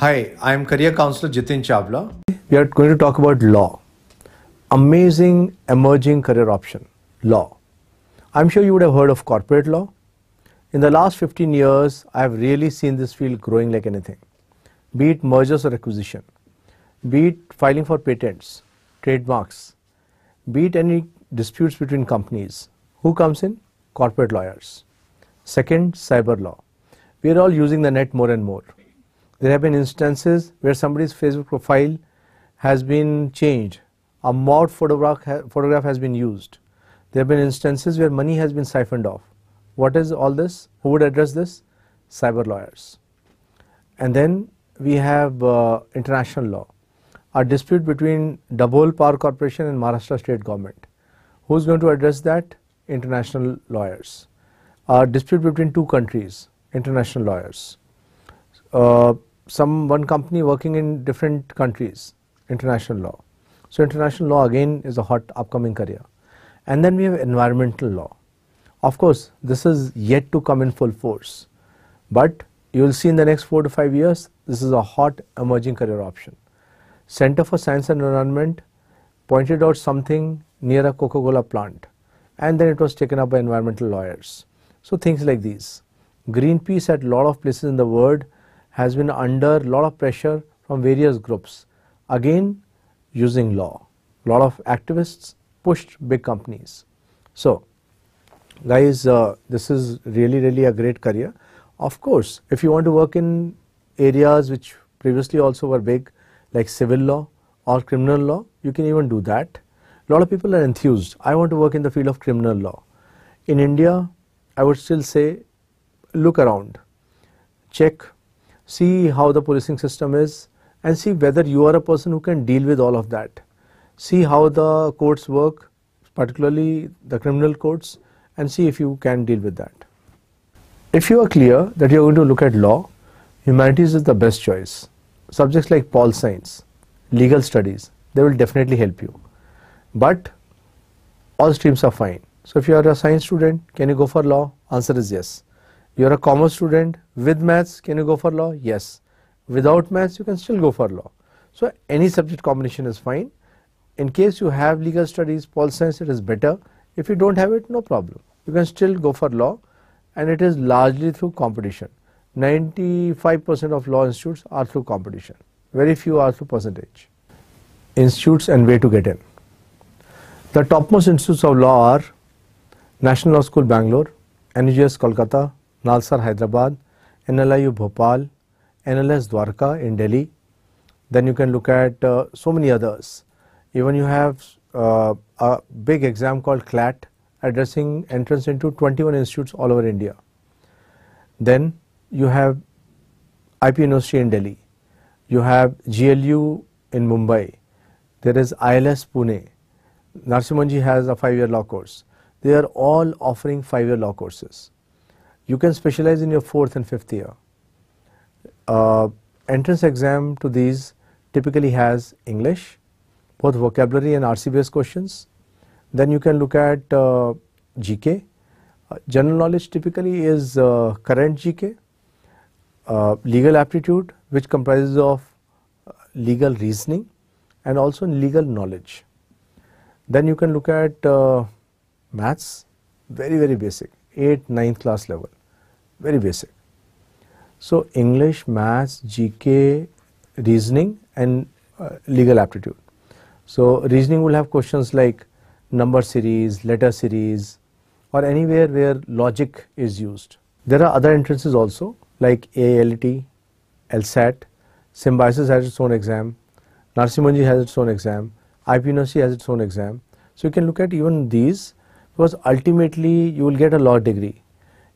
Hi, I am career counselor Jitin Chawla. We are going to talk about law. Amazing emerging career option, law. I'm sure you would have heard of corporate law. In the last 15 years, I have really seen this field growing like anything. Be it mergers or acquisition, be it filing for patents, trademarks, be it any disputes between companies. Who comes in? Corporate lawyers. Second, cyber law. We are all using the net more and more. There have been instances where somebody's Facebook profile has been changed. A mod photograph, photograph has been used. There have been instances where money has been siphoned off. What is all this? Who would address this? Cyber lawyers. And then we have uh, international law. A dispute between Dabhol Power Corporation and Maharashtra state government. Who's going to address that? International lawyers. A dispute between two countries. International lawyers. Uh, some one company working in different countries, international law. So international law again is a hot upcoming career. And then we have environmental law. Of course, this is yet to come in full force, but you will see in the next four to five years, this is a hot emerging career option. Center for Science and Environment pointed out something near a Coca-Cola plant and then it was taken up by environmental lawyers. So things like these. Greenpeace at a lot of places in the world has been under lot of pressure from various groups. Again, using law. A lot of activists pushed big companies. So, guys, uh, this is really, really a great career. Of course, if you want to work in areas which previously also were big, like civil law or criminal law, you can even do that. A lot of people are enthused. I want to work in the field of criminal law. In India, I would still say look around, check see how the policing system is and see whether you are a person who can deal with all of that. See how the courts work, particularly the criminal courts, and see if you can deal with that. If you are clear that you are going to look at law, humanities is the best choice. Subjects like pol science, legal studies, they will definitely help you. But all streams are fine. So if you are a science student, can you go for law? Answer is yes. You are a commerce student with maths, can you go for law? Yes. Without maths, you can still go for law. So any subject combination is fine. In case you have legal studies, pol science, it is better. If you don't have it, no problem. You can still go for law and it is largely through competition. 95% of law institutes are through competition. Very few are through percentage. Institutes and way to get in. The topmost institutes of law are National Law School Bangalore, NUJS Kolkata, Nalsar Hyderabad, NLIU Bhopal, NLS Dwarka in Delhi. Then you can look at uh, so many others. Even you have uh, a big exam called CLAT addressing entrance into 21 institutes all over India. Then you have IP University in Delhi. You have GLU in Mumbai. There is ILS Pune. Narsee Monjee has a five-year law course. They are all offering five-year law courses. You can specialize in your fourth and fifth year. Uh, entrance exam to these typically has English, both vocabulary and RC based questions. Then you can look at uh, GK. Uh, general knowledge typically is uh, current GK, uh, legal aptitude which comprises of uh, legal reasoning and also legal knowledge. Then you can look at maths, very very basic, 8th, 9th class level very basic. So English, Maths, GK, reasoning and uh, legal aptitude. So reasoning will have questions like number series, letter series or anywhere where logic is used. There are other entrances also like AILET, LSAT, Symbiosis has its own exam, Narsee Monjee has its own exam, IP has its own exam. So you can look at even these because ultimately you will get a law degree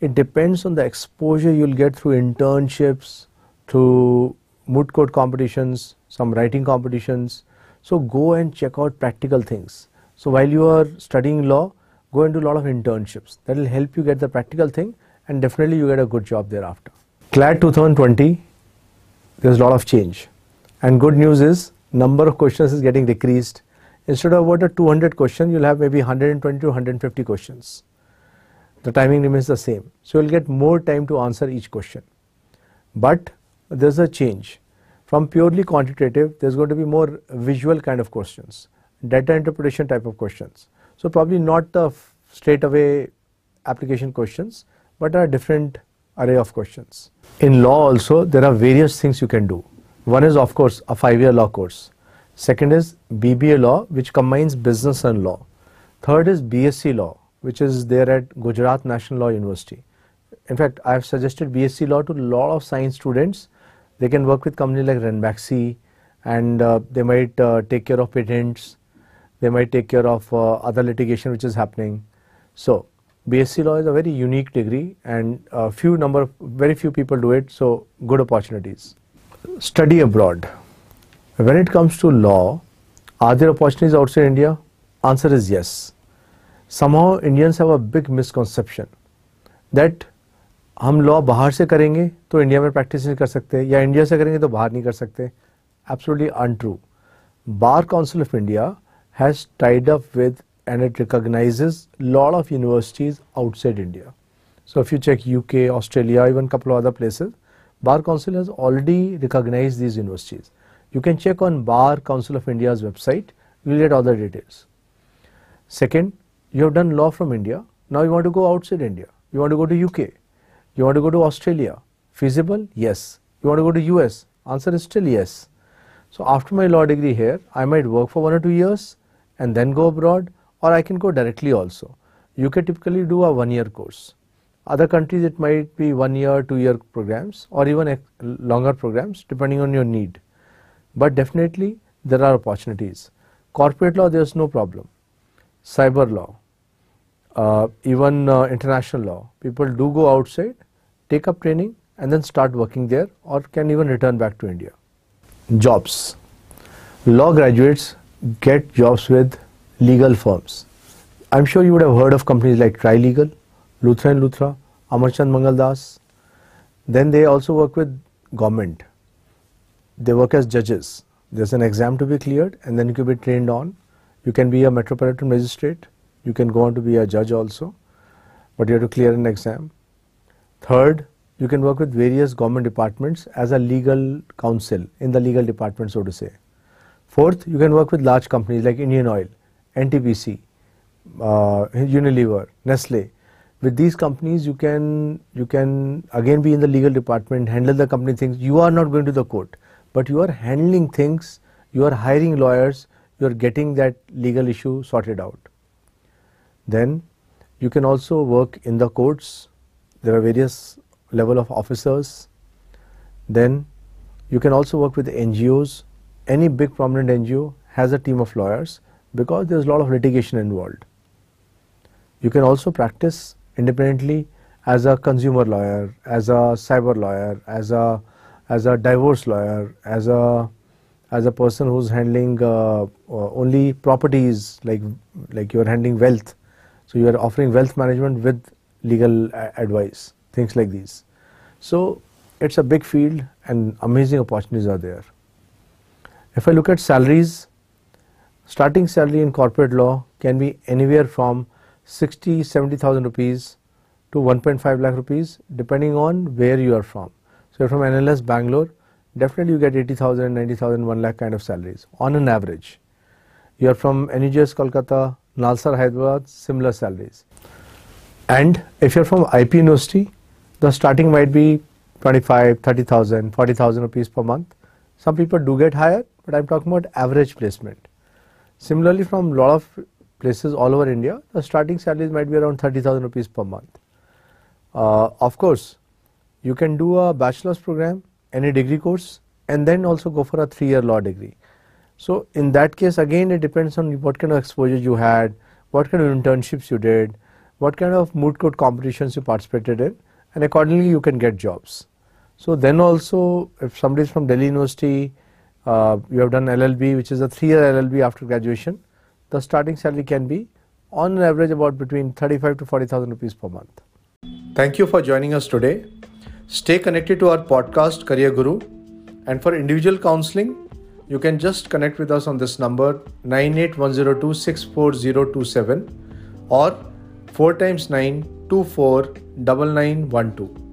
it depends on the exposure you'll get through internships, through moot court competitions, some writing competitions. So go and check out practical things. So while you are studying law, go and do a lot of internships. That will help you get the practical thing and definitely you get a good job thereafter. CLAT 2020, there's a lot of change. And good news is number of questions is getting decreased. Instead of about a 200 question, you'll have maybe 120 to 150 questions the timing remains the same. So, you will get more time to answer each question. But there is a change. From purely quantitative, there's going to be more visual kind of questions, data interpretation type of questions. So probably not the straight away application questions, but a different array of questions. In law also, there are various things you can do. One is of course a five-year law course. Second is BBA law, which combines business and law. Third is BSc law, which is there at Gujarat National Law University. In fact, I have suggested BSc law to a lot of science students they can work with companies like Ranbaxy and uh, they might uh, take care of patents, they might take care of uh, other litigation which is happening. So BSc law is a very unique degree and a few number, very few people do it, so good opportunities. Study abroad. When it comes to law, are there opportunities outside India? Answer is yes. Somehow Indians have a big misconception that हम law बाहर से करेंगे तो India में practice नहीं कर सकते या इंडिया से करेंगे तो बाहर नहीं कर सकते absolutely untrue bar council of India has tied up with and it recognizes lot of universities outside India. So if you check UK, Australia, even couple of other places, Bar Council has already recognized these universities. You can check on Bar Council of India's website, you will get all the details. Second, you have done law from India, now you want to go outside India, you want to go to UK, you want to go to Australia? Feasible? Yes. You want to go to US? Answer is still yes. So after my law degree here, I might work for one or two years and then go abroad or I can go directly also. UK typically do a one year course. Other countries it might be one year, two year programs or even longer programs depending on your need. But definitely there are opportunities. Corporate law there is no problem. Cyber law, uh, even uh, international law, people do go outside take up training and then start working there or can even return back to India. Jobs. Law graduates get jobs with legal firms. I'm sure you would have heard of companies like Trilegal, Luthra and Luthra, Amarchand Mangaldas. Then they also work with government. They work as judges. There's an exam to be cleared and then you can be trained on. You can be a metropolitan magistrate. You can go on to be a judge also, but you have to clear an exam. Third, you can work with various government departments as a legal counsel in the legal department, so to say. Fourth, you can work with large companies like Indian Oil, NTPC, uh, Unilever, Nestle. With these companies, you can you can again be in the legal department, handle the company things. You are not going to the court, but you are handling things. You are hiring lawyers. You are getting that legal issue sorted out. Then, you can also work in the courts there are various level of officers. Then you can also work with NGOs. Any big prominent NGO has a team of lawyers because there's a lot of litigation involved. You can also practice independently as a consumer lawyer, as a cyber lawyer, as a as a divorce lawyer, as a as a person who's handling uh, uh, only properties like like you're handling wealth. So you are offering wealth management with legal advice, things like these. So it's a big field and amazing opportunities are there. If I look at salaries, starting salary in corporate law can be anywhere from 60, 70,000 rupees to 1.5 lakh rupees depending on where you are from. So if from NLS Bangalore, definitely you get 80,000, 90,000, 1 lakh kind of salaries on an average. You are from NUJS Kolkata, Nalsar Hyderabad, similar salaries. And if you're from IP University, the starting might be 25, 30,000, 40,000 rupees per month. Some people do get higher, but I'm talking about average placement. Similarly, from a lot of places all over India, the starting salaries might be around 30,000 rupees per month. Uh, of course, you can do a bachelor's program, any degree course, and then also go for a three-year law degree. So in that case, again, it depends on what kind of exposure you had, what kind of internships you did, what kind of moot court competitions you participated in and accordingly you can get jobs. So then also if somebody is from Delhi University, uh, you have done LLB which is a 3 year LLB after graduation, the starting salary can be on an average about between 35 to 40,000 rupees per month. Thank you for joining us today. Stay connected to our podcast Career Guru and for individual counseling you can just connect with us on this number 98102 64027 or 4 times 9 24 9912.